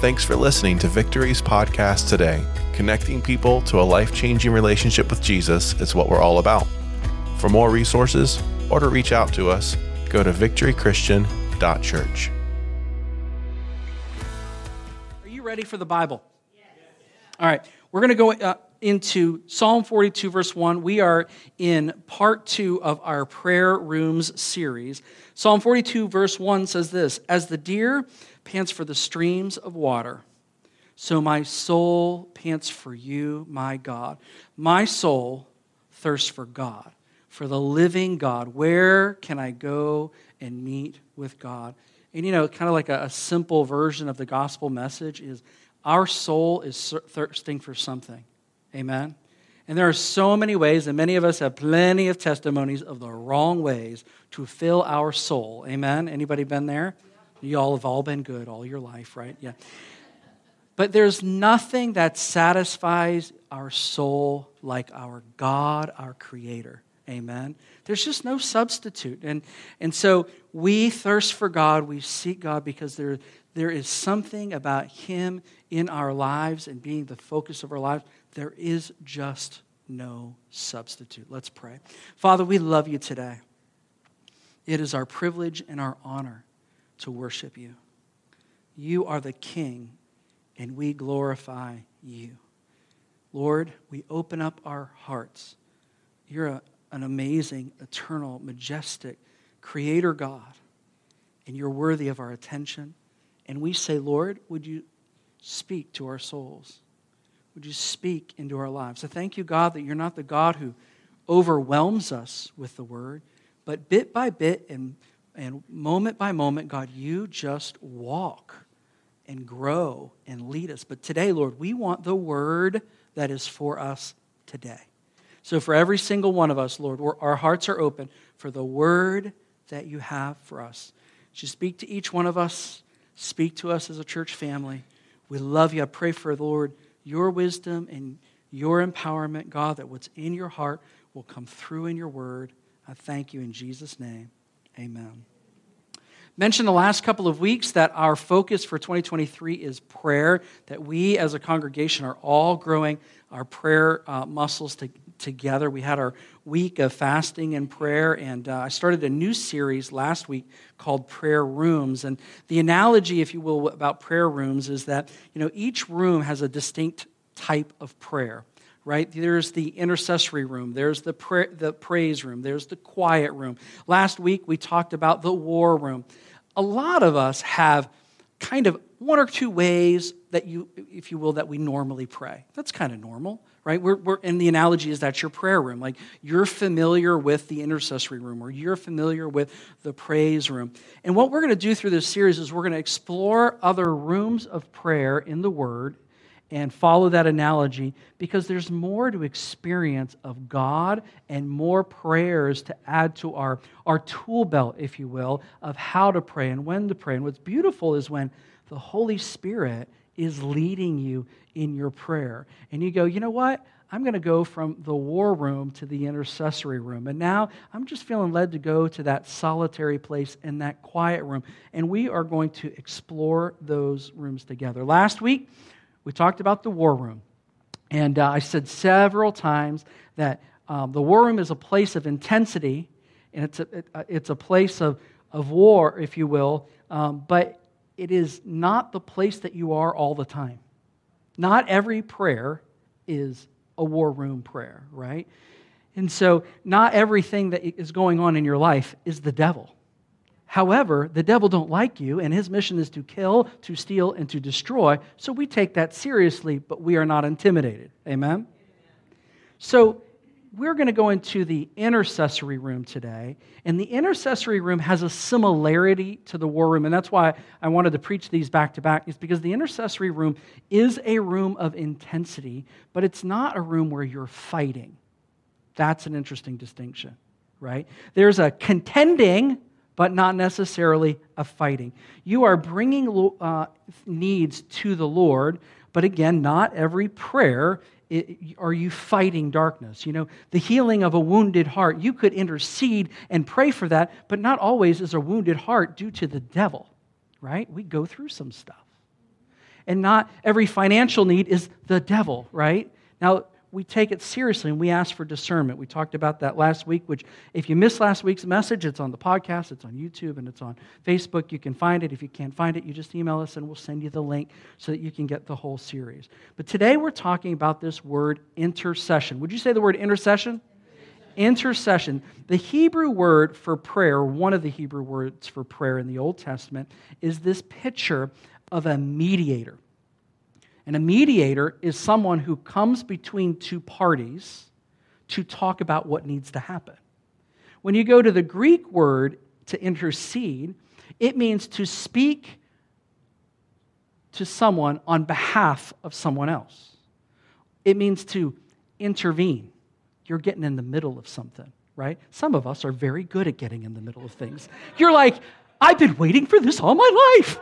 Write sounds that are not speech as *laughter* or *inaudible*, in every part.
Thanks for listening to Victory's podcast today. Connecting people to a life changing relationship with Jesus is what we're all about. For more resources or to reach out to us, go to victorychristian.church. Are you ready for the Bible? Yes. All right, we're going to go uh, into Psalm 42, verse 1. We are in part two of our prayer rooms series. Psalm 42, verse 1 says this As the deer pants for the streams of water, so my soul pants for you, my God. My soul thirsts for God, for the living God. Where can I go and meet with God? And you know, kind of like a, a simple version of the gospel message is our soul is thirsting for something. Amen? And there are so many ways, and many of us have plenty of testimonies of the wrong ways to fill our soul. Amen? Anybody been there? You all have all been good all your life, right? Yeah. But there's nothing that satisfies our soul like our God, our Creator. Amen. There's just no substitute. And, and so we thirst for God, we seek God because there, there is something about Him in our lives and being the focus of our lives. There is just no substitute. Let's pray. Father, we love you today. It is our privilege and our honor to worship you. You are the King, and we glorify you. Lord, we open up our hearts. You're a, an amazing, eternal, majestic creator God, and you're worthy of our attention. And we say, Lord, would you speak to our souls? Would you speak into our lives? I thank you, God, that you're not the God who overwhelms us with the word, but bit by bit and and moment by moment, God, you just walk and grow and lead us. But today, Lord, we want the word that is for us today. So, for every single one of us, Lord, our hearts are open for the word that you have for us. Just speak to each one of us, speak to us as a church family. We love you. I pray for, the Lord, your wisdom and your empowerment, God, that what's in your heart will come through in your word. I thank you in Jesus' name. Amen mentioned the last couple of weeks that our focus for 2023 is prayer, that we as a congregation are all growing our prayer uh, muscles to, together. We had our week of fasting and prayer, and uh, I started a new series last week called Prayer Rooms. And the analogy, if you will, about prayer rooms is that you know each room has a distinct type of prayer right? There's the intercessory room, there's the, pra- the praise room, there's the quiet room. Last week we talked about the war room a lot of us have kind of one or two ways that you, if you will, that we normally pray. That's kind of normal, right? We're, we're, and the analogy is that's your prayer room. Like you're familiar with the intercessory room or you're familiar with the praise room. And what we're going to do through this series is we're going to explore other rooms of prayer in the Word and follow that analogy because there's more to experience of God and more prayers to add to our, our tool belt, if you will, of how to pray and when to pray. And what's beautiful is when the Holy Spirit is leading you in your prayer. And you go, you know what? I'm going to go from the war room to the intercessory room. And now I'm just feeling led to go to that solitary place in that quiet room. And we are going to explore those rooms together. Last week, we talked about the war room. And uh, I said several times that um, the war room is a place of intensity, and it's a, it, uh, it's a place of, of war, if you will, um, but it is not the place that you are all the time. Not every prayer is a war room prayer, right? And so, not everything that is going on in your life is the devil. However, the devil don't like you, and his mission is to kill, to steal, and to destroy. So we take that seriously, but we are not intimidated. Amen? So we're going to go into the intercessory room today. And the intercessory room has a similarity to the war room. And that's why I wanted to preach these back to back, is because the intercessory room is a room of intensity, but it's not a room where you're fighting. That's an interesting distinction, right? There's a contending but not necessarily a fighting. You are bringing uh, needs to the Lord, but again, not every prayer it, are you fighting darkness. You know, the healing of a wounded heart, you could intercede and pray for that, but not always is a wounded heart due to the devil, right? We go through some stuff. And not every financial need is the devil, right? Now, we take it seriously and we ask for discernment. We talked about that last week, which, if you missed last week's message, it's on the podcast, it's on YouTube, and it's on Facebook. You can find it. If you can't find it, you just email us and we'll send you the link so that you can get the whole series. But today we're talking about this word intercession. Would you say the word intercession? Intercession. The Hebrew word for prayer, one of the Hebrew words for prayer in the Old Testament, is this picture of a mediator. And a mediator is someone who comes between two parties to talk about what needs to happen. When you go to the Greek word to intercede, it means to speak to someone on behalf of someone else. It means to intervene. You're getting in the middle of something, right? Some of us are very good at getting in the middle of things. You're like, I've been waiting for this all my life.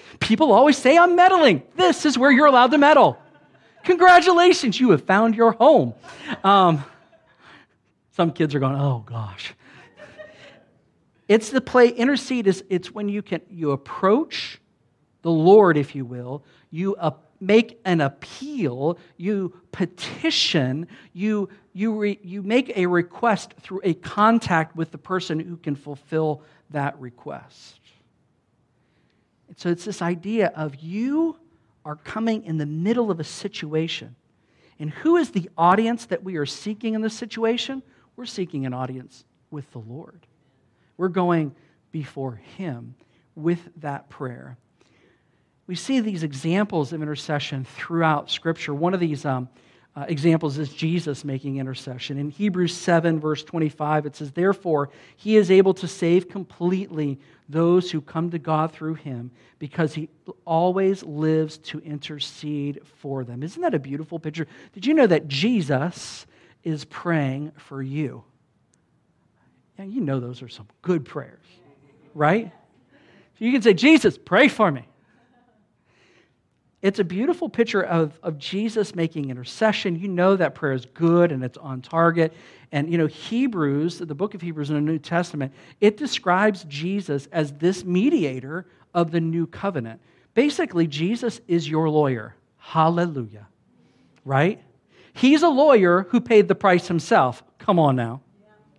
*laughs* People always say I'm meddling. This is where you're allowed to meddle. Congratulations, you have found your home. Um, some kids are going, oh gosh. It's the play intercede is it's when you can you approach the Lord, if you will, you uh, make an appeal, you petition, you you re, you make a request through a contact with the person who can fulfill that request. And so it's this idea of you are coming in the middle of a situation. And who is the audience that we are seeking in this situation? We're seeking an audience with the Lord. We're going before Him with that prayer. We see these examples of intercession throughout Scripture. One of these um, uh, examples is Jesus making intercession. In Hebrews 7, verse 25, it says, Therefore, he is able to save completely those who come to God through him because he always lives to intercede for them. Isn't that a beautiful picture? Did you know that Jesus is praying for you? Yeah, you know those are some good prayers, right? So you can say, Jesus, pray for me. It's a beautiful picture of, of Jesus making intercession. You know that prayer is good and it's on target. And, you know, Hebrews, the book of Hebrews in the New Testament, it describes Jesus as this mediator of the new covenant. Basically, Jesus is your lawyer. Hallelujah. Right? He's a lawyer who paid the price himself. Come on now.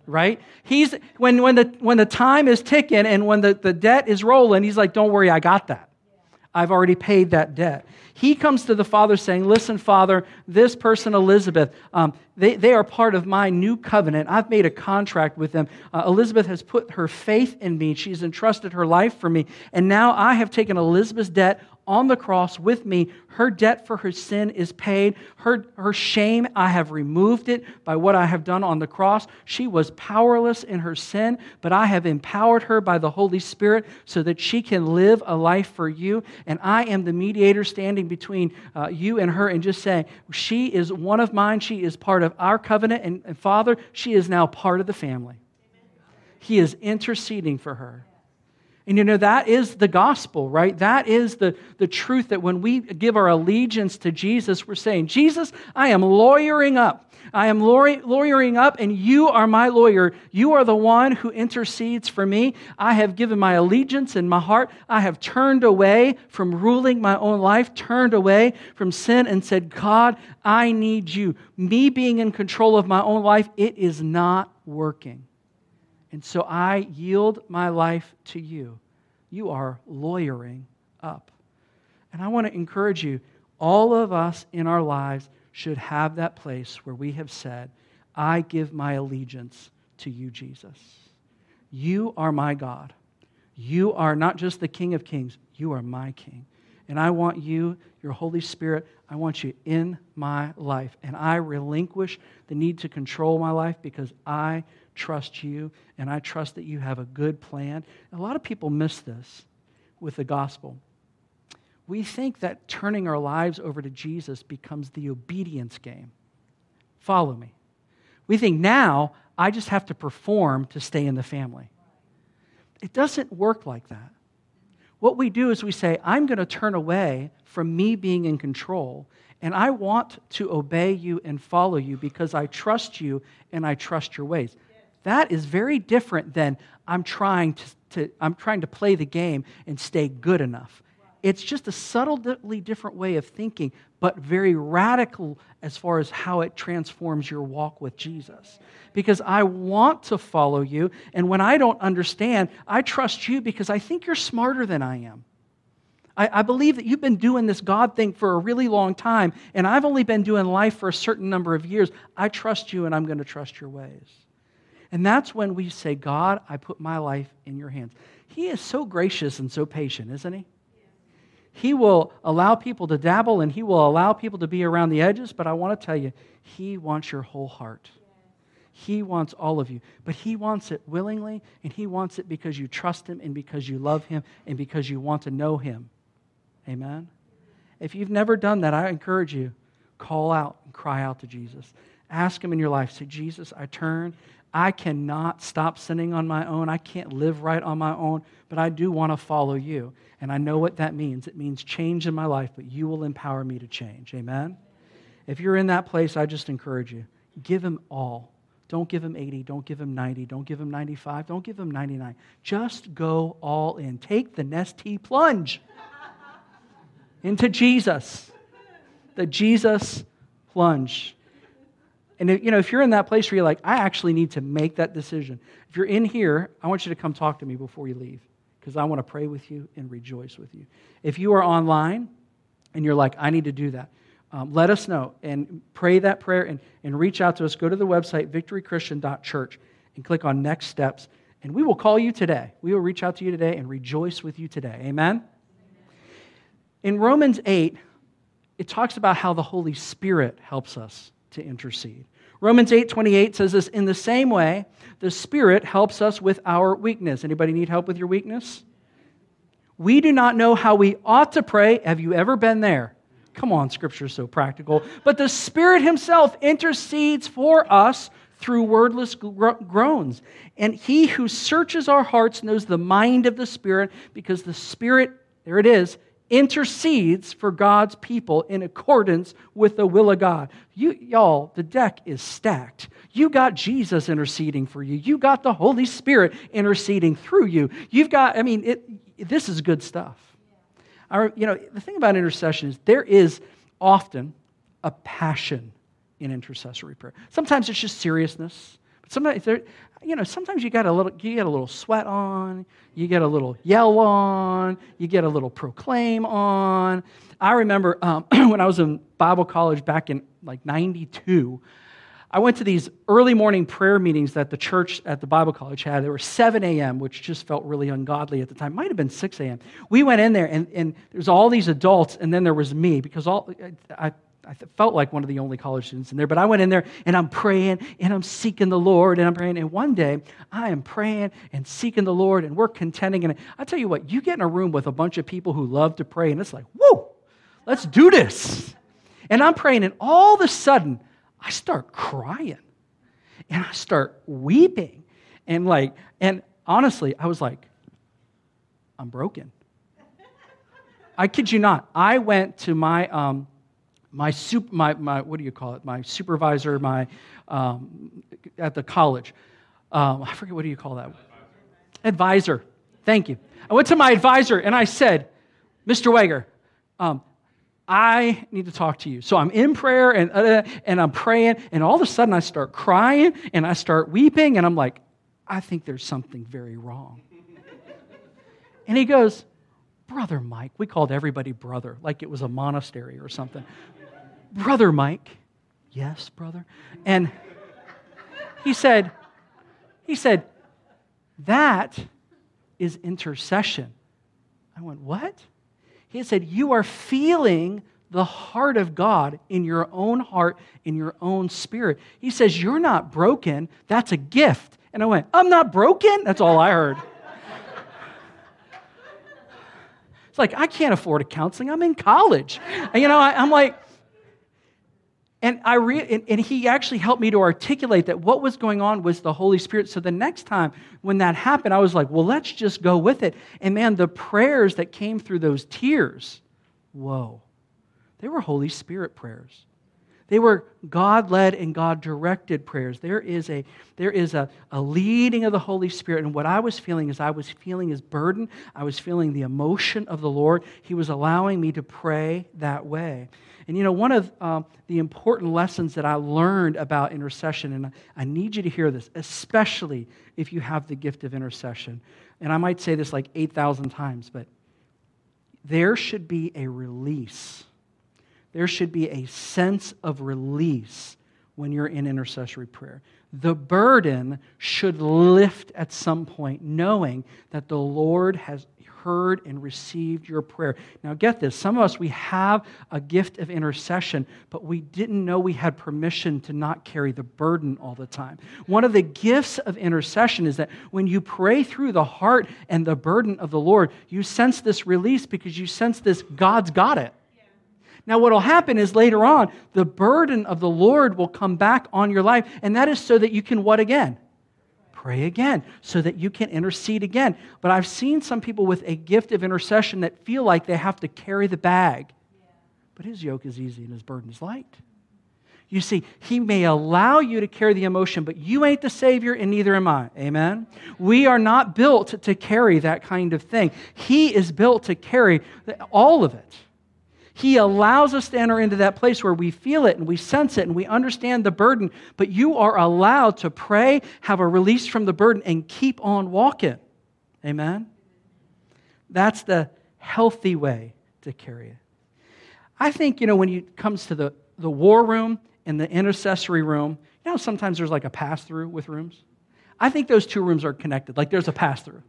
Right? He's when, when, the, when the time is ticking and when the, the debt is rolling, he's like, Don't worry, I got that. I've already paid that debt. He comes to the father saying, Listen, father, this person, Elizabeth, um, they, they are part of my new covenant. I've made a contract with them. Uh, Elizabeth has put her faith in me. She's entrusted her life for me. And now I have taken Elizabeth's debt on the cross with me. Her debt for her sin is paid. Her, her shame, I have removed it by what I have done on the cross. She was powerless in her sin, but I have empowered her by the Holy Spirit so that she can live a life for you. And I am the mediator standing between uh, you and her and just saying, She is one of mine. She is part of our covenant. And, and Father, she is now part of the family. He is interceding for her. And you know, that is the gospel, right? That is the, the truth that when we give our allegiance to Jesus, we're saying, Jesus, I am lawyering up. I am lawyering up, and you are my lawyer. You are the one who intercedes for me. I have given my allegiance in my heart. I have turned away from ruling my own life, turned away from sin, and said, God, I need you. Me being in control of my own life, it is not working. And so I yield my life to you. You are lawyering up. And I want to encourage you all of us in our lives should have that place where we have said, I give my allegiance to you, Jesus. You are my God. You are not just the King of Kings, you are my King. And I want you, your Holy Spirit, I want you in my life. And I relinquish the need to control my life because I trust you and I trust that you have a good plan. A lot of people miss this with the gospel. We think that turning our lives over to Jesus becomes the obedience game. Follow me. We think now I just have to perform to stay in the family. It doesn't work like that. What we do is we say, I'm going to turn away from me being in control, and I want to obey you and follow you because I trust you and I trust your ways. That is very different than I'm trying to, to, I'm trying to play the game and stay good enough. it's just a subtly different way of thinking, but very radical as far as how it transforms your walk with Jesus. Because I want to follow you, and when I don't understand, I trust you because I think you're smarter than I am. I, I believe that you've been doing this God thing for a really long time, and I've only been doing life for a certain number of years. I trust you, and I'm going to trust your ways. And that's when we say, God, I put my life in your hands. He is so gracious and so patient, isn't he? He will allow people to dabble and he will allow people to be around the edges, but I want to tell you, he wants your whole heart. He wants all of you, but he wants it willingly and he wants it because you trust him and because you love him and because you want to know him. Amen? If you've never done that, I encourage you, call out and cry out to Jesus. Ask him in your life. Say, Jesus, I turn. I cannot stop sinning on my own. I can't live right on my own, but I do want to follow you. And I know what that means. It means change in my life, but you will empower me to change. Amen? If you're in that place, I just encourage you give him all. Don't give him 80. Don't give him 90. Don't give him 95. Don't give him 99. Just go all in. Take the Nestea plunge into Jesus. The Jesus plunge. And if, you know, if you're in that place where you're like, I actually need to make that decision. If you're in here, I want you to come talk to me before you leave because I want to pray with you and rejoice with you. If you are online and you're like, I need to do that, um, let us know and pray that prayer and, and reach out to us. Go to the website, victorychristian.church, and click on next steps. And we will call you today. We will reach out to you today and rejoice with you today. Amen? In Romans 8, it talks about how the Holy Spirit helps us to intercede. Romans 8 28 says this in the same way, the Spirit helps us with our weakness. Anybody need help with your weakness? We do not know how we ought to pray. Have you ever been there? Come on, Scripture is so practical. But the Spirit Himself intercedes for us through wordless groans. And He who searches our hearts knows the mind of the Spirit because the Spirit, there it is, intercedes for God's people in accordance with the will of God. You, y'all, the deck is stacked. You got Jesus interceding for you. You got the Holy Spirit interceding through you. You've got, I mean, it, this is good stuff. Our, you know, the thing about intercession is there is often a passion in intercessory prayer. Sometimes it's just seriousness. There, you know, sometimes you got a little, you get a little sweat on, you get a little yell on, you get a little proclaim on. I remember um, *clears throat* when I was in Bible college back in like '92. I went to these early morning prayer meetings that the church at the Bible college had. They were 7 a.m., which just felt really ungodly at the time. Might have been 6 a.m. We went in there, and, and there's all these adults, and then there was me, because all I, I felt like one of the only college students in there, but I went in there and I'm praying and I'm seeking the Lord and I'm praying. And one day I am praying and seeking the Lord and we're contending. And I tell you what, you get in a room with a bunch of people who love to pray and it's like, whoa, let's do this. And I'm praying and all of a sudden I start crying and I start weeping. And like, and honestly, I was like, I'm broken. I kid you not. I went to my, um, my, super, my, my, what do you call it? My supervisor, my, um, at the college. Um, I forget, what do you call that? Advisor. Thank you. I went to my advisor and I said, Mr. Wager, um, I need to talk to you. So I'm in prayer and, uh, and I'm praying, and all of a sudden I start crying and I start weeping, and I'm like, I think there's something very wrong. and he goes, Brother Mike, we called everybody brother, like it was a monastery or something. Brother Mike. Yes, brother. And he said, he said, that is intercession. I went, what? He said, you are feeling the heart of God in your own heart, in your own spirit. He says, You're not broken. That's a gift. And I went, I'm not broken? That's all I heard. It's like, I can't afford a counseling. I'm in college. And, you know, I, am like, and, I re- and, and, he actually helped me to articulate that what was going on was the Holy Spirit. So the next time when that happened, I was like, well, let's just go with it. And man, the prayers that came through those tears, whoa, they were Holy Spirit prayers. They were God led and God directed prayers. There is, a, there is a, a leading of the Holy Spirit. And what I was feeling is I was feeling his burden. I was feeling the emotion of the Lord. He was allowing me to pray that way. And you know, one of um, the important lessons that I learned about intercession, and I need you to hear this, especially if you have the gift of intercession. And I might say this like 8,000 times, but there should be a release. There should be a sense of release when you're in intercessory prayer. The burden should lift at some point, knowing that the Lord has heard and received your prayer. Now, get this some of us, we have a gift of intercession, but we didn't know we had permission to not carry the burden all the time. One of the gifts of intercession is that when you pray through the heart and the burden of the Lord, you sense this release because you sense this God's got it. Now, what will happen is later on, the burden of the Lord will come back on your life, and that is so that you can what again? pray again so that you can intercede again. But I've seen some people with a gift of intercession that feel like they have to carry the bag. But his yoke is easy and his burden is light. You see, he may allow you to carry the emotion, but you ain't the Savior and neither am I. Amen? We are not built to carry that kind of thing. He is built to carry all of it. He allows us to enter into that place where we feel it and we sense it and we understand the burden, but you are allowed to pray, have a release from the burden, and keep on walking. Amen? That's the healthy way to carry it. I think, you know, when it comes to the, the war room and the intercessory room, you know, sometimes there's like a pass through with rooms. I think those two rooms are connected, like there's a pass through.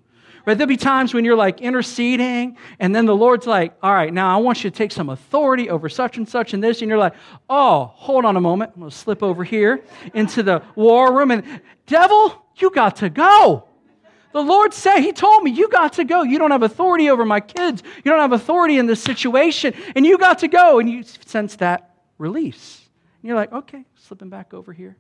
Right? There'll be times when you're like interceding, and then the Lord's like, all right, now I want you to take some authority over such and such and this, and you're like, oh, hold on a moment. I'm going to slip over here into the war room, and devil, you got to go. The Lord said, He told me, you got to go. You don't have authority over my kids. You don't have authority in this situation, and you got to go. And you sense that release. And you're like, okay, slipping back over here.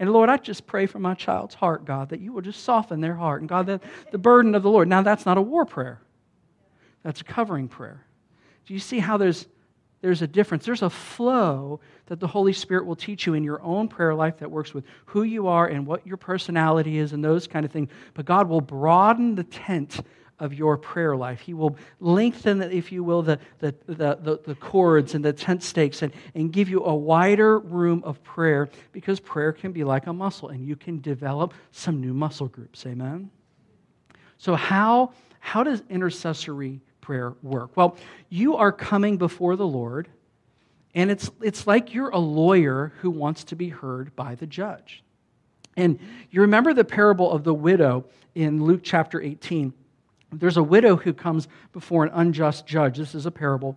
And Lord, I just pray for my child's heart, God, that you will just soften their heart. And God, that the burden of the Lord. Now, that's not a war prayer, that's a covering prayer. Do you see how there's, there's a difference? There's a flow that the Holy Spirit will teach you in your own prayer life that works with who you are and what your personality is and those kind of things. But God will broaden the tent of your prayer life. He will lengthen, if you will, the, the, the, the, cords and the tent stakes and, and give you a wider room of prayer because prayer can be like a muscle and you can develop some new muscle groups. Amen? So, how, how does intercessory prayer work? Well, you are coming before the Lord, and it's, it's like you're a lawyer who wants to be heard by the judge. And you remember the parable of the widow in Luke chapter 18 there's a widow who comes before an unjust judge. This is a parable.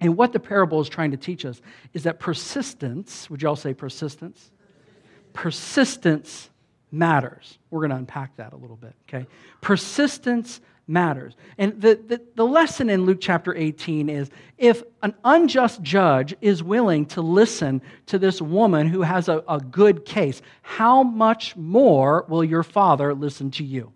And what the parable is trying to teach us is that persistence, would you all say persistence? Persistence matters. We're going to unpack that a little bit, okay? Persistence matters. And the, the, the, lesson in Luke chapter 18 is if an unjust judge is willing to listen to this woman who has a, a good case, how much more will your father listen to you?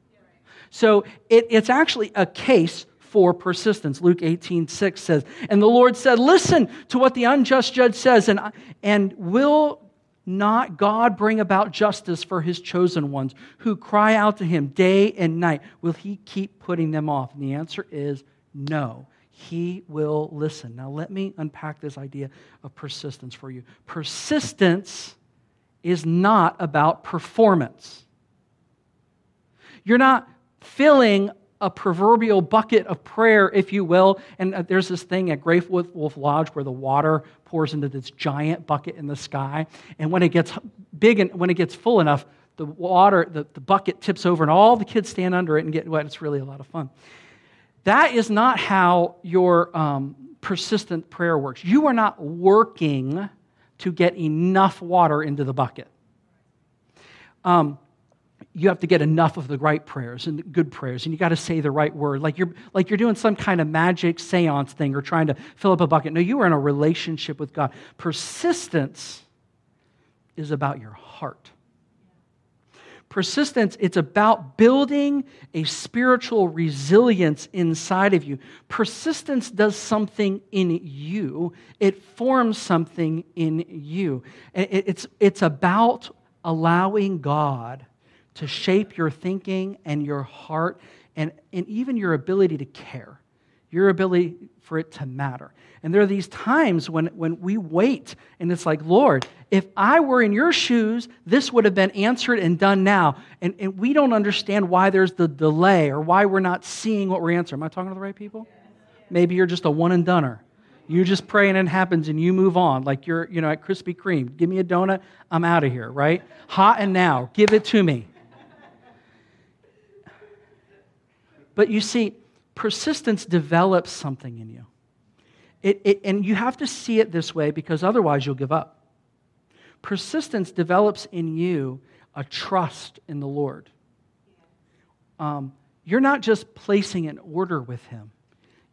So it, it's actually a case for persistence. Luke 18, 6 says, And the Lord said, Listen to what the unjust judge says, and, and will not God bring about justice for his chosen ones who cry out to him day and night? Will he keep putting them off? And the answer is no. He will listen. Now, let me unpack this idea of persistence for you. Persistence is not about performance. You're not filling a proverbial bucket of prayer, if you will. And uh, there's this thing at Great Wolf Lodge where the water pours into this giant bucket in the sky. And when it gets big and when it gets full enough, the water, the, the bucket tips over and all the kids stand under it and get wet. It's really a lot of fun. That is not how your um, persistent prayer works. You are not working to get enough water into the bucket. Um, you have to get enough of the right prayers and good prayers, and you got to say the right word. Like you're, like you're doing some kind of magic seance thing or trying to fill up a bucket. No, you are in a relationship with God. Persistence is about your heart. Persistence, it's about building a spiritual resilience inside of you. Persistence does something in you, it forms something in you. It's, it's about allowing God to shape your thinking and your heart and, and even your ability to care, your ability for it to matter. And there are these times when, when we wait and it's like, Lord, if I were in your shoes, this would have been answered and done now. And, and we don't understand why there's the delay or why we're not seeing what we're answering. Am I talking to the right people? Maybe you're just a one and doneer. You just pray and it happens and you move on. Like you're, you know, at Krispy Kreme. Give me a donut, I'm out of here, right? Hot and now. Give it to me. But you see, persistence develops something in you. It, it, and you have to see it this way because otherwise you'll give up. Persistence develops in you a trust in the Lord. Um, you're not just placing an order with Him,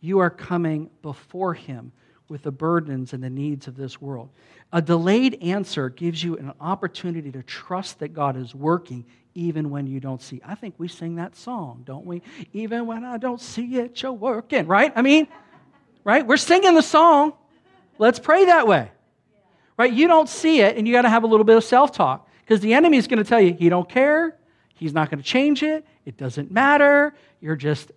you are coming before Him with the burdens and the needs of this world. A delayed answer gives you an opportunity to trust that God is working even when you don't see. I think we sing that song, don't we? Even when I don't see it, you're working, right? I mean, right? We're singing the song. Let's pray that way. Right? You don't see it, and you got to have a little bit of self talk because the enemy is going to tell you he don't care, he's not going to change it, it doesn't matter. You're just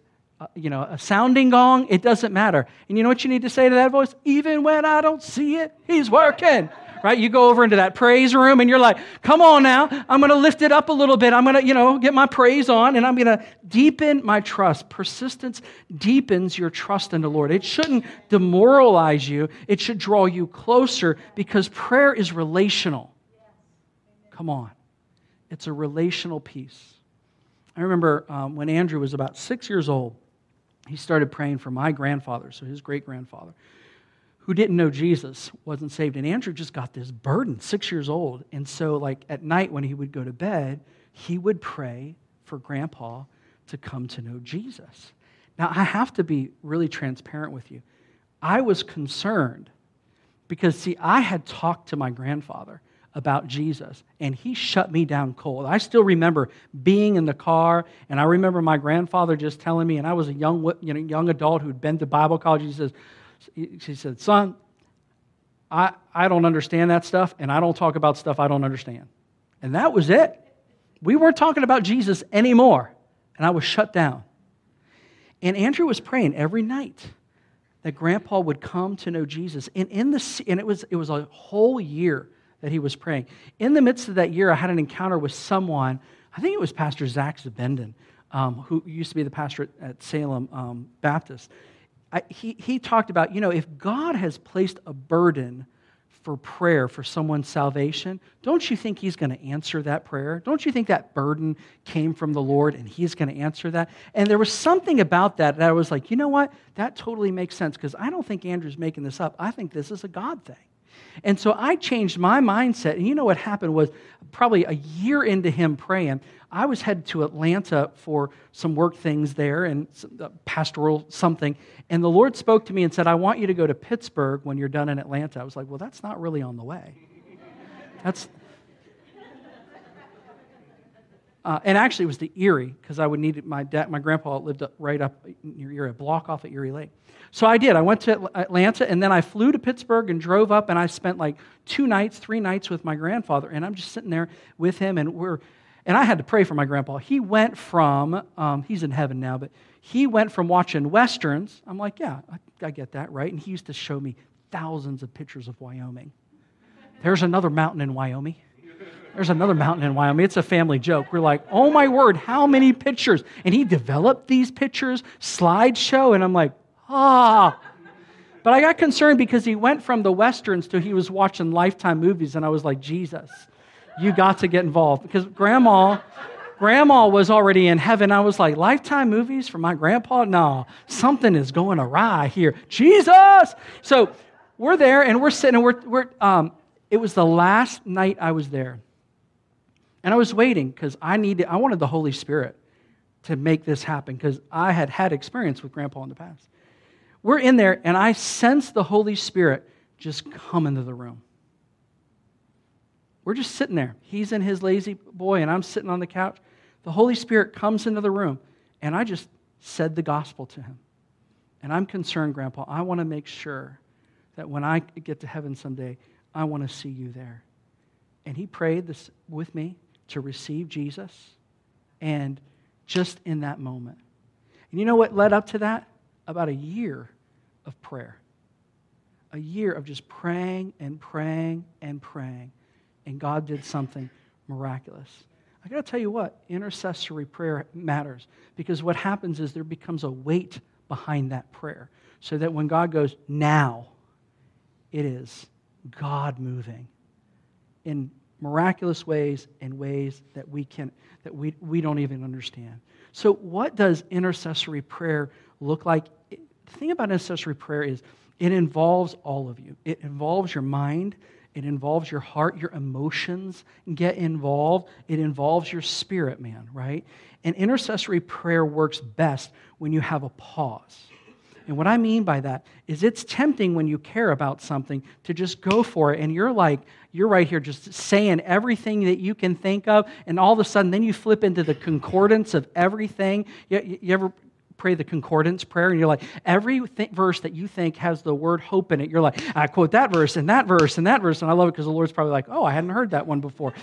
you know, a sounding gong, it doesn't matter. And you know what you need to say to that voice? Even when I don't see it, he's working right? You go over into that praise room and you're like, come on now, I'm going to lift it up a little bit. I'm going to, you know, get my praise on and I'm going to deepen my trust. Persistence deepens your trust in the Lord. It shouldn't demoralize you, it should draw you closer because prayer is relational. Come on. It's a relational piece. I remember um, when Andrew was about six years old, he started praying for my grandfather, so his great grandfather who didn't know Jesus wasn't saved. And Andrew just got this burden, six years old. And so, like at night when he would go to bed, he would pray for grandpa to come to know Jesus. Now, I have to be really transparent with you. I was concerned because, see, I had talked to my grandfather about Jesus, and he shut me down cold. I still remember being in the car, and I remember my grandfather just telling me, and I was a young, you know, young adult who'd been to Bible college. He says, she said, Son, I, I don't understand that stuff, and I don't talk about stuff I don't understand. And that was it. We weren't talking about Jesus anymore, and I was shut down. And Andrew was praying every night that grandpa would come to know Jesus. And, in the, and it, was, it was a whole year that he was praying. In the midst of that year, I had an encounter with someone, I think it was Pastor Zach Zabenden, um, who used to be the pastor at, at Salem um, Baptist. I, he, he talked about, you know, if God has placed a burden for prayer for someone's salvation, don't you think He's going to answer that prayer? Don't you think that burden came from the Lord and He's going to answer that? And there was something about that that I was like, you know what? That totally makes sense because I don't think Andrew's making this up. I think this is a God thing. And so I changed my mindset. And you know what happened was probably a year into him praying, I was headed to Atlanta for some work things there and uh, pastoral something. And the Lord spoke to me and said, I want you to go to Pittsburgh when you're done in Atlanta. I was like, well, that's not really on the way. That's. Uh, and actually, it was the Erie because I would need my dad. My grandpa lived right up near Erie, a block off of Erie Lake. So I did. I went to Atlanta and then I flew to Pittsburgh and drove up and I spent like two nights, three nights with my grandfather. And I'm just sitting there with him and we're and I had to pray for my grandpa. He went from, um, he's in heaven now, but he went from watching Westerns. I'm like, yeah, I, I get that, right? And he used to show me thousands of pictures of Wyoming. There's another mountain in Wyoming. There's another mountain in Wyoming. It's a family joke. We're like, oh my word, how many pictures? And he developed these pictures, slideshow, and I'm like, ah. But I got concerned because he went from the Westerns to he was watching Lifetime movies, and I was like, Jesus you got to get involved because grandma grandma was already in heaven i was like lifetime movies for my grandpa no something is going awry here jesus so we're there and we're sitting and we're, we're um, it was the last night i was there and i was waiting because i needed i wanted the holy spirit to make this happen because i had had experience with grandpa in the past we're in there and i sense the holy spirit just come into the room We're just sitting there. He's in his La-Z-Boy, and I'm sitting on the couch. The Holy Spirit comes into the room, and I just said the gospel to him. And I'm concerned, Grandpa. I want to make sure that when I get to heaven someday, I want to see you there. And he prayed this with me to receive Jesus. And just in that moment. And you know what led up to that? About a year of prayer. A year of just praying and praying and praying. And God did something miraculous. I got to tell you what, intercessory prayer matters because what happens is there becomes a weight behind that prayer. So that when God goes, now, it is God moving in miraculous ways and ways that we can that we, we don't even understand. So what does intercessory prayer look like? The thing about intercessory prayer is it involves all of you. It involves your mind, it involves your heart, your emotions get involved. It involves your spirit, man, right? And intercessory prayer works best when you have a pause. And what I mean by that is it's tempting when you care about something to just go for it. And you're like, you're right here just saying everything that you can think of. And all of a sudden, then you flip into the concordance of everything. You, you ever pray the concordance prayer and you're like, every th- verse that you think has the word hope in it, you're like, I quote that verse and that verse and that verse. And I love it because the Lord's probably like, oh, I hadn't heard that one before. *laughs*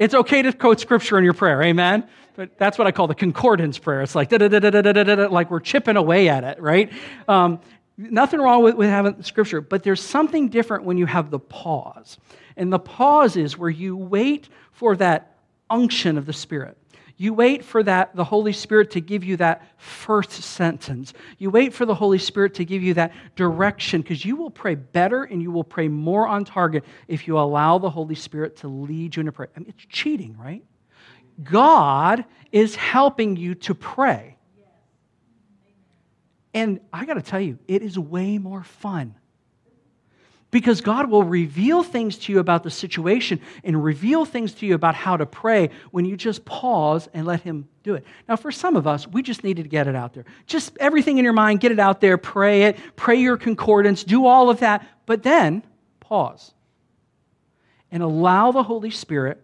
it's okay to quote scripture in your prayer, amen? But that's what I call the concordance prayer. It's like, da da da da da da da, like we're chipping away at it, right? Um, nothing wrong with, with having scripture, but there's something different when you have the pause. And the pause is where you wait for that unction of the Spirit. You wait for that, the Holy Spirit to give you that first sentence. You wait for the Holy Spirit to give you that direction because you will pray better and you will pray more on target if you allow the Holy Spirit to lead you into prayer. I mean, it's cheating, right? God is helping you to pray. And I got to tell you, it is way more fun because God will reveal things to you about the situation and reveal things to you about how to pray when you just pause and let Him do it. Now, for some of us, we just needed to get it out there. Just everything in your mind, get it out there, pray it, pray your concordance, do all of that, but then pause and allow the Holy Spirit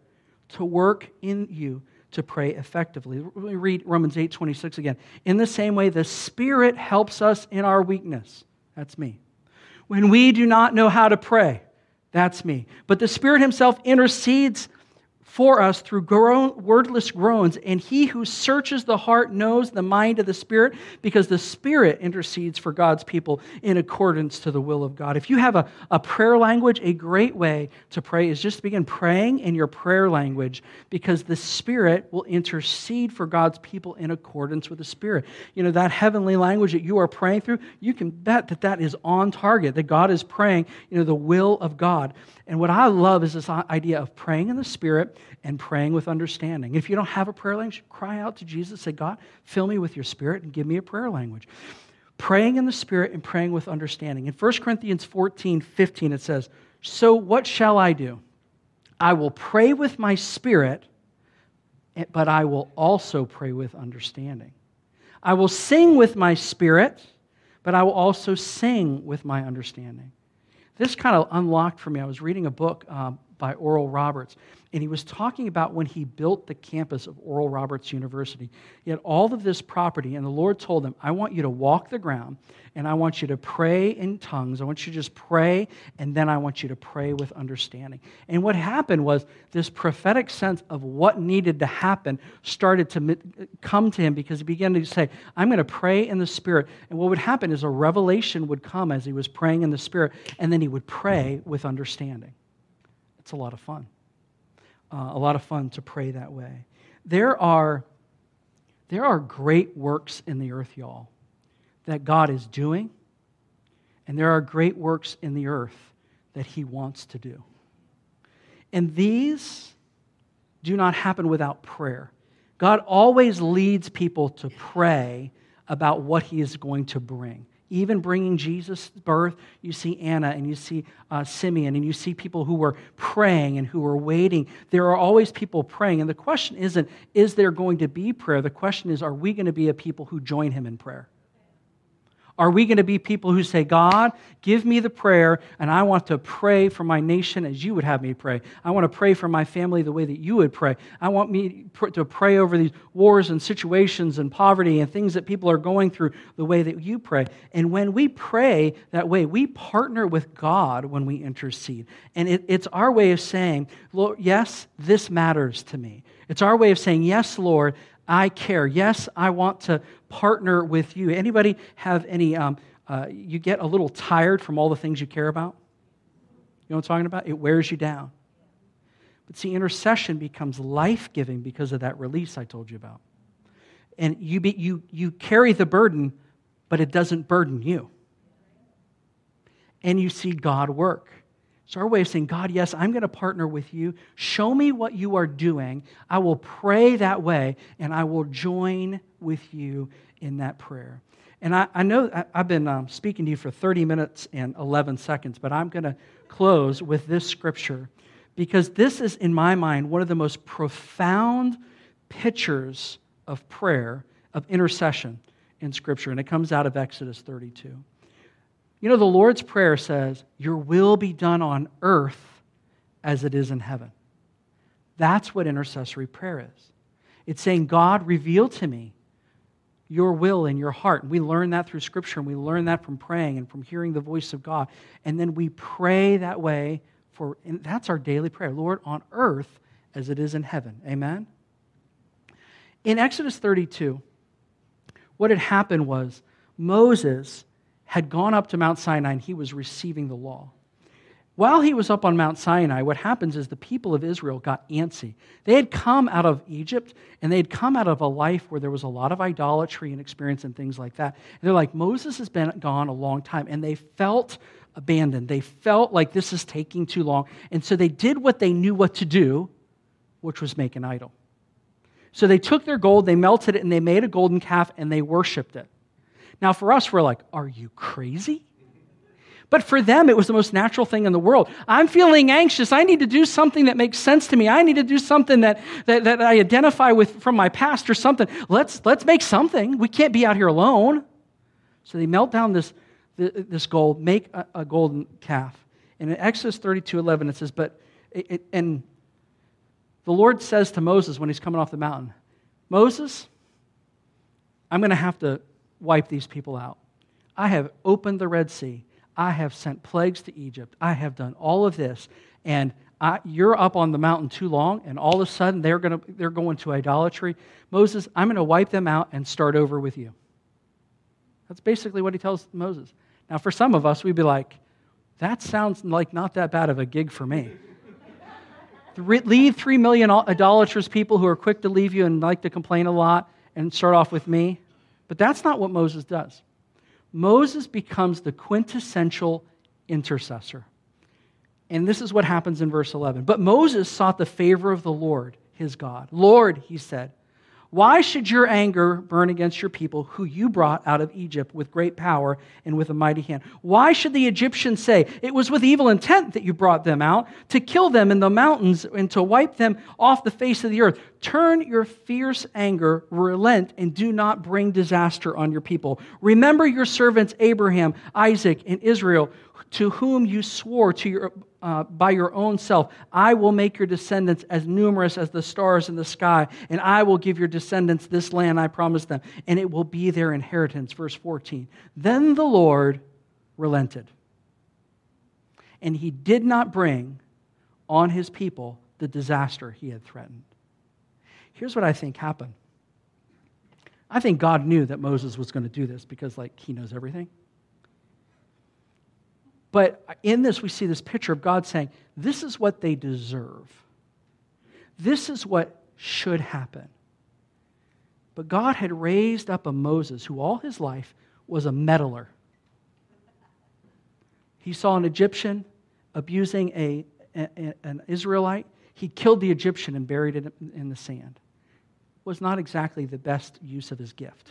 to work in you to pray effectively. Me read Romans 8 26 again. In the same way, the Spirit helps us in our weakness. That's me when we do not know how to pray. That's me. But the Spirit Himself intercedes for us through groan, wordless groans, and he who searches the heart knows the mind of the Spirit because the Spirit intercedes for God's people in accordance to the will of God. If you have a, a prayer language, a great way to pray is just to begin praying in your prayer language because the Spirit will intercede for God's people in accordance with the Spirit. You know, that heavenly language that you are praying through, you can bet that that is on target, that God is praying, you know, the will of God. And what I love is this idea of praying in the Spirit and praying with understanding. If you don't have a prayer language, cry out to Jesus. Say, God, fill me with your Spirit and give me a prayer language. Praying in the Spirit and praying with understanding. In 1 Corinthians 14 15, it says, So what shall I do? I will pray with my spirit, but I will also pray with understanding. I will sing with my spirit, but I will also sing with my understanding this kind of unlocked for me. I was reading a book um, by Oral Roberts, and he was talking about when he built the campus of Oral Roberts University. He had all of this property, and the Lord told him, I want you to walk the ground, and I want you to pray in tongues. I want you to just pray, and then I want you to pray with understanding. And what happened was this prophetic sense of what needed to happen started to come to him because he began to say, I'm going to pray in the Spirit. And what would happen is a revelation would come as he was praying in the Spirit, and then he would pray with understanding. It's a lot of fun. Uh, a lot of fun to pray that way. There are, there are great works in the earth, y'all, that God is doing, and there are great works in the earth that He wants to do. And these do not happen without prayer. God always leads people to pray about what He is going to bring even bringing Jesus' birth, you see Anna and you see uh, Simeon and you see people who were praying and who were waiting. There are always people praying. And the question isn't, is there going to be prayer? The question is, are we going to be a people who join him in prayer? Are we going to be people who say, God, give me the prayer, and I want to pray for my nation as you would have me pray? I want to pray for my family the way that you would pray. I want me to pray over these wars and situations and poverty and things that people are going through the way that you pray. And when we pray that way, we partner with God when we intercede. And it, it's our way of saying, Lord, yes, this matters to me. It's our way of saying, Yes, Lord, I care. Yes, I want to partner with you. Anybody have any, um, uh, you get a little tired from all the things you care about? You know what I'm talking about? It wears you down. But see, intercession becomes life giving because of that release I told you about. And you, be, you, you carry the burden, but it doesn't burden you. And you see God work. It's our way of saying, God, yes, I'm going to partner with you. Show me what you are doing. I will pray that way, and I will join with you in that prayer. And I, I know I, have been um, speaking to you for 30 minutes and 11 seconds, but I'm going to close with this scripture because this is, in my mind, one of the most profound pictures of prayer, of intercession in Scripture. And it comes out of Exodus 32. You know, the Lord's Prayer says, Your will be done on earth as it is in heaven. That's what intercessory prayer is. It's saying, God, reveal to me your will in your heart. And we learn that through Scripture, and we learn that from praying and from hearing the voice of God. And then we pray that way for, and that's our daily prayer Lord, on earth as it is in heaven. Amen? In Exodus 32, what had happened was Moses had gone up to Mount Sinai and he was receiving the law. While he was up on Mount Sinai, what happens is the people of Israel got antsy. They had come out of Egypt and they had come out of a life where there was a lot of idolatry and experience and things like that. And they're like, Moses has been gone a long time. And they felt abandoned. They felt like this is taking too long. And so they did what they knew what to do, which was make an idol. So they took their gold, they melted it, and they made a golden calf and they worshiped it. Now, for us, we're like, are you crazy? But for them, it was the most natural thing in the world. I'm feeling anxious. I need to do something that makes sense to me. I need to do something that, that, that I identify with from my past or something. Let's, let's make something. We can't be out here alone. So they melt down this, this gold, make a, a golden calf. And in Exodus 32 11, it says, But, it, and the Lord says to Moses when he's coming off the mountain, Moses, I'm going to have to wipe these people out. I have opened the Red Sea. I have sent plagues to Egypt. I have done all of this. And I, you're up on the mountain too long, and all of a sudden they're, gonna, they're going to idolatry. Moses, I'm going to wipe them out and start over with you. That's basically what he tells Moses. Now, for some of us, we'd be like, that sounds like not that bad of a gig for me. *laughs* leave three million idolatrous people who are quick to leave you and like to complain a lot and start off with me. But that's not what Moses does. Moses becomes the quintessential intercessor. And this is what happens in verse 11. But Moses sought the favor of the Lord, his God. Lord, he said, why should your anger burn against your people who you brought out of Egypt with great power and with a mighty hand? Why should the Egyptians say, It was with evil intent that you brought them out, to kill them in the mountains and to wipe them off the face of the earth? Turn your fierce anger, relent, and do not bring disaster on your people. Remember your servants Abraham, Isaac, and Israel to whom you swore to your, uh, by your own self, I will make your descendants as numerous as the stars in the sky, and I will give your descendants this land I promised them, and it will be their inheritance. Verse 14. Then the Lord relented, and he did not bring on his people the disaster he had threatened. Here's what I think happened. I think God knew that Moses was going to do this because, like, he knows everything. But in this, we see this picture of God saying, This is what they deserve. This is what should happen. But God had raised up a Moses who all his life was a meddler. He saw an Egyptian abusing a, an Israelite. He killed the Egyptian and buried it in the sand. Was not exactly the best use of his gift.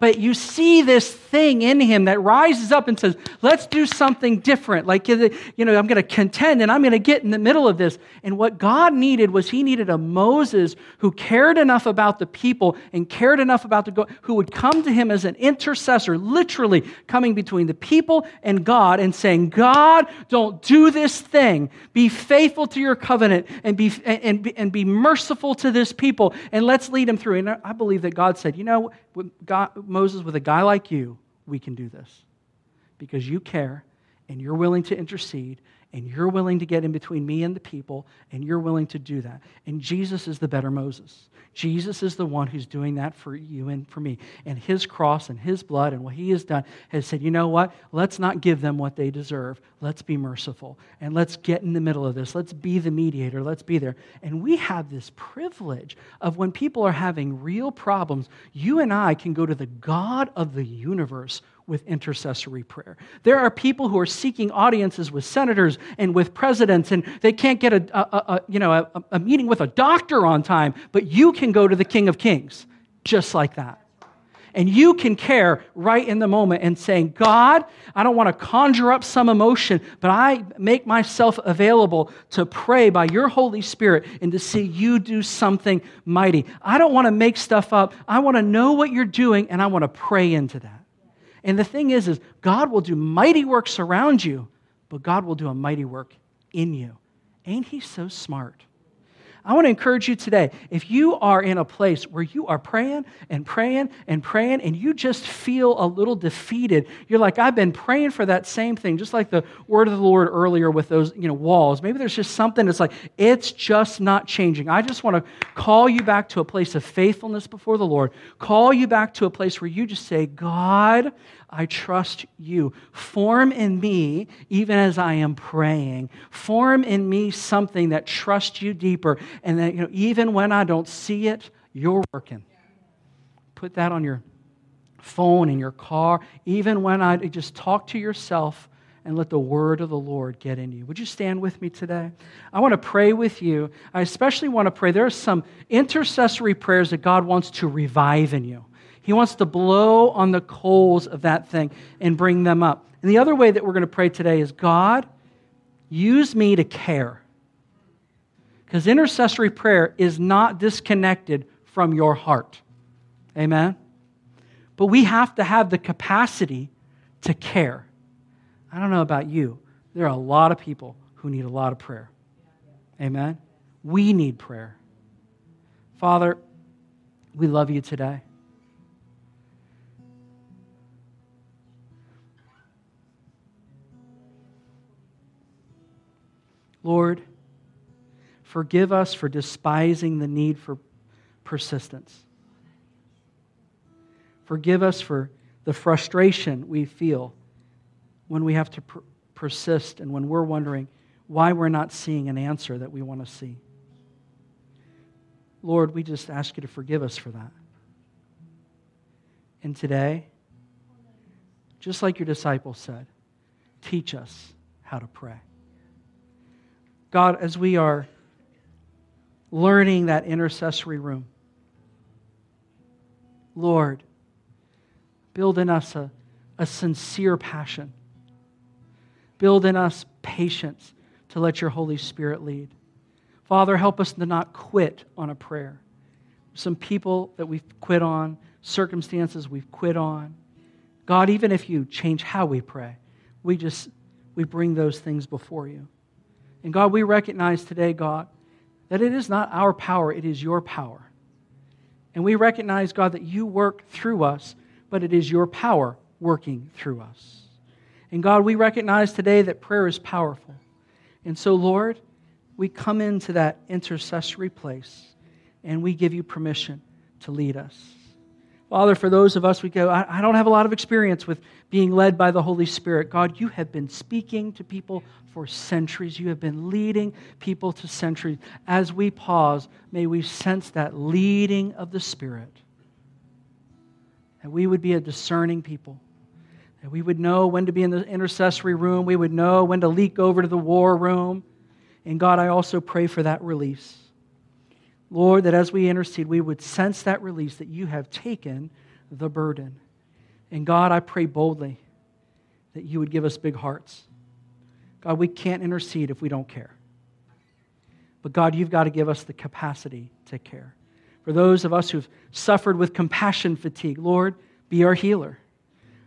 but you see this thing in him that rises up and says, let's do something different. Like, you know, I'm going to contend and I'm going to get in the middle of this. And what God needed was he needed a Moses who cared enough about the people and cared enough about the God, who would come to him as an intercessor, literally coming between the people and God and saying, God, don't do this thing. Be faithful to your covenant and be, and, and be merciful to this people and let's lead them through. And I believe that God said, you know, God, Moses, with a guy like you, we can do this. Because you care and you're willing to intercede and you're willing to get in between me and the people, and you're willing to do that. And Jesus is the better Moses. Jesus is the one who's doing that for you and for me. And his cross and his blood and what he has done has said, you know what? Let's not give them what they deserve. Let's be merciful. And let's get in the middle of this. Let's be the mediator. Let's be there. And we have this privilege of when people are having real problems, you and I can go to the God of the universe with intercessory prayer. There are people who are seeking audiences with senators and with presidents, and they can't get a, a, a you know, a, a meeting with a doctor on time, but you can go to the King of Kings just like that. And you can care right in the moment and saying, God, I don't want to conjure up some emotion, but I make myself available to pray by your Holy Spirit and to see you do something mighty. I don't want to make stuff up. I want to know what you're doing, and I want to pray into that. And the thing is, is God will do mighty works around you, but God will do a mighty work in you. Ain't he so smart? I want to encourage you today. If you are in a place where you are praying and praying and praying and you just feel a little defeated, you're like, I've been praying for that same thing, just like the word of the Lord earlier with those you know, walls. Maybe there's just something that's like, it's just not changing. I just want to call you back to a place of faithfulness before the Lord, call you back to a place where you just say, God, I trust you. Form in me, even as I am praying, form in me something that trusts you deeper. And that, you know, even when I don't see it, you're working. Put that on your phone, in your car, even when I just talk to yourself and let the word of the Lord get in you. Would you stand with me today? I want to pray with you. I especially want to pray. There are some intercessory prayers that God wants to revive in you. He wants to blow on the coals of that thing and bring them up. And the other way that we're going to pray today is God, use me to care. Because intercessory prayer is not disconnected from your heart. Amen? But we have to have the capacity to care. I don't know about you. There are a lot of people who need a lot of prayer. Amen? We need prayer. Father, we love you today. Lord, forgive us for despising the need for persistence. Forgive us for the frustration we feel when we have to per- persist and when we're wondering why we're not seeing an answer that we want to see. Lord, we just ask you to forgive us for that. And today, just like your disciples said, teach us how to pray. God, as we are learning that intercessory room, Lord, build in us a, a sincere passion. Build in us patience to let your Holy Spirit lead. Father, help us to not quit on a prayer. Some people that we've quit on, circumstances we've quit on. God, even if you change how we pray, we just we bring those things before you. And God, we recognize today, God, that it is not our power, it is your power. And we recognize, God, that you work through us, but it is your power working through us. And God, we recognize today that prayer is powerful. And so, Lord, we come into that intercessory place and we give you permission to lead us. Father, for those of us, we go, I, I, don't have a lot of experience with being led by the Holy Spirit. God, you have been speaking to people for centuries. You have been leading people to centuries. As we pause, may we sense that leading of the Spirit. That we would be a discerning people. That we would know when to be in the intercessory room. We would know when to leak over to the war room. And God, I also pray for that release. Lord, that as we intercede, we would sense that release that you have taken the burden. And God, I pray boldly that you would give us big hearts. God, we can't intercede if we don't care. But God, you've got to give us the capacity to care. For those of us who've suffered with compassion fatigue, Lord, be our healer.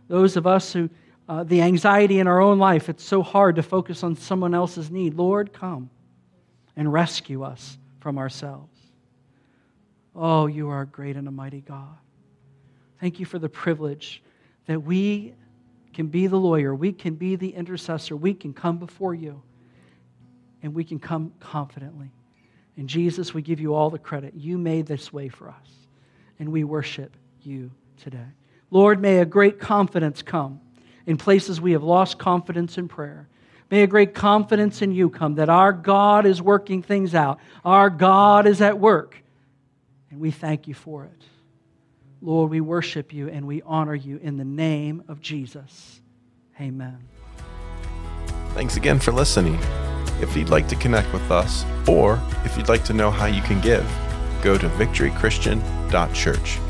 Those of us who, uh, the anxiety in our own life, it's so hard to focus on someone else's need. Lord, come and rescue us from ourselves. Oh, you are a great and a mighty God. Thank you for the privilege that we can be the lawyer, we can be the intercessor, we can come before you, and we can come confidently. And Jesus, we give you all the credit. You made this way for us, and we worship you today. Lord, may a great confidence come in places we have lost confidence in prayer. May a great confidence in you come that our God is working things out, our God is at work, and we thank you for it. Lord, we worship you and we honor you in the name of Jesus. Amen. Thanks again for listening. If you'd like to connect with us, or if you'd like to know how you can give, go to victorychristian.church.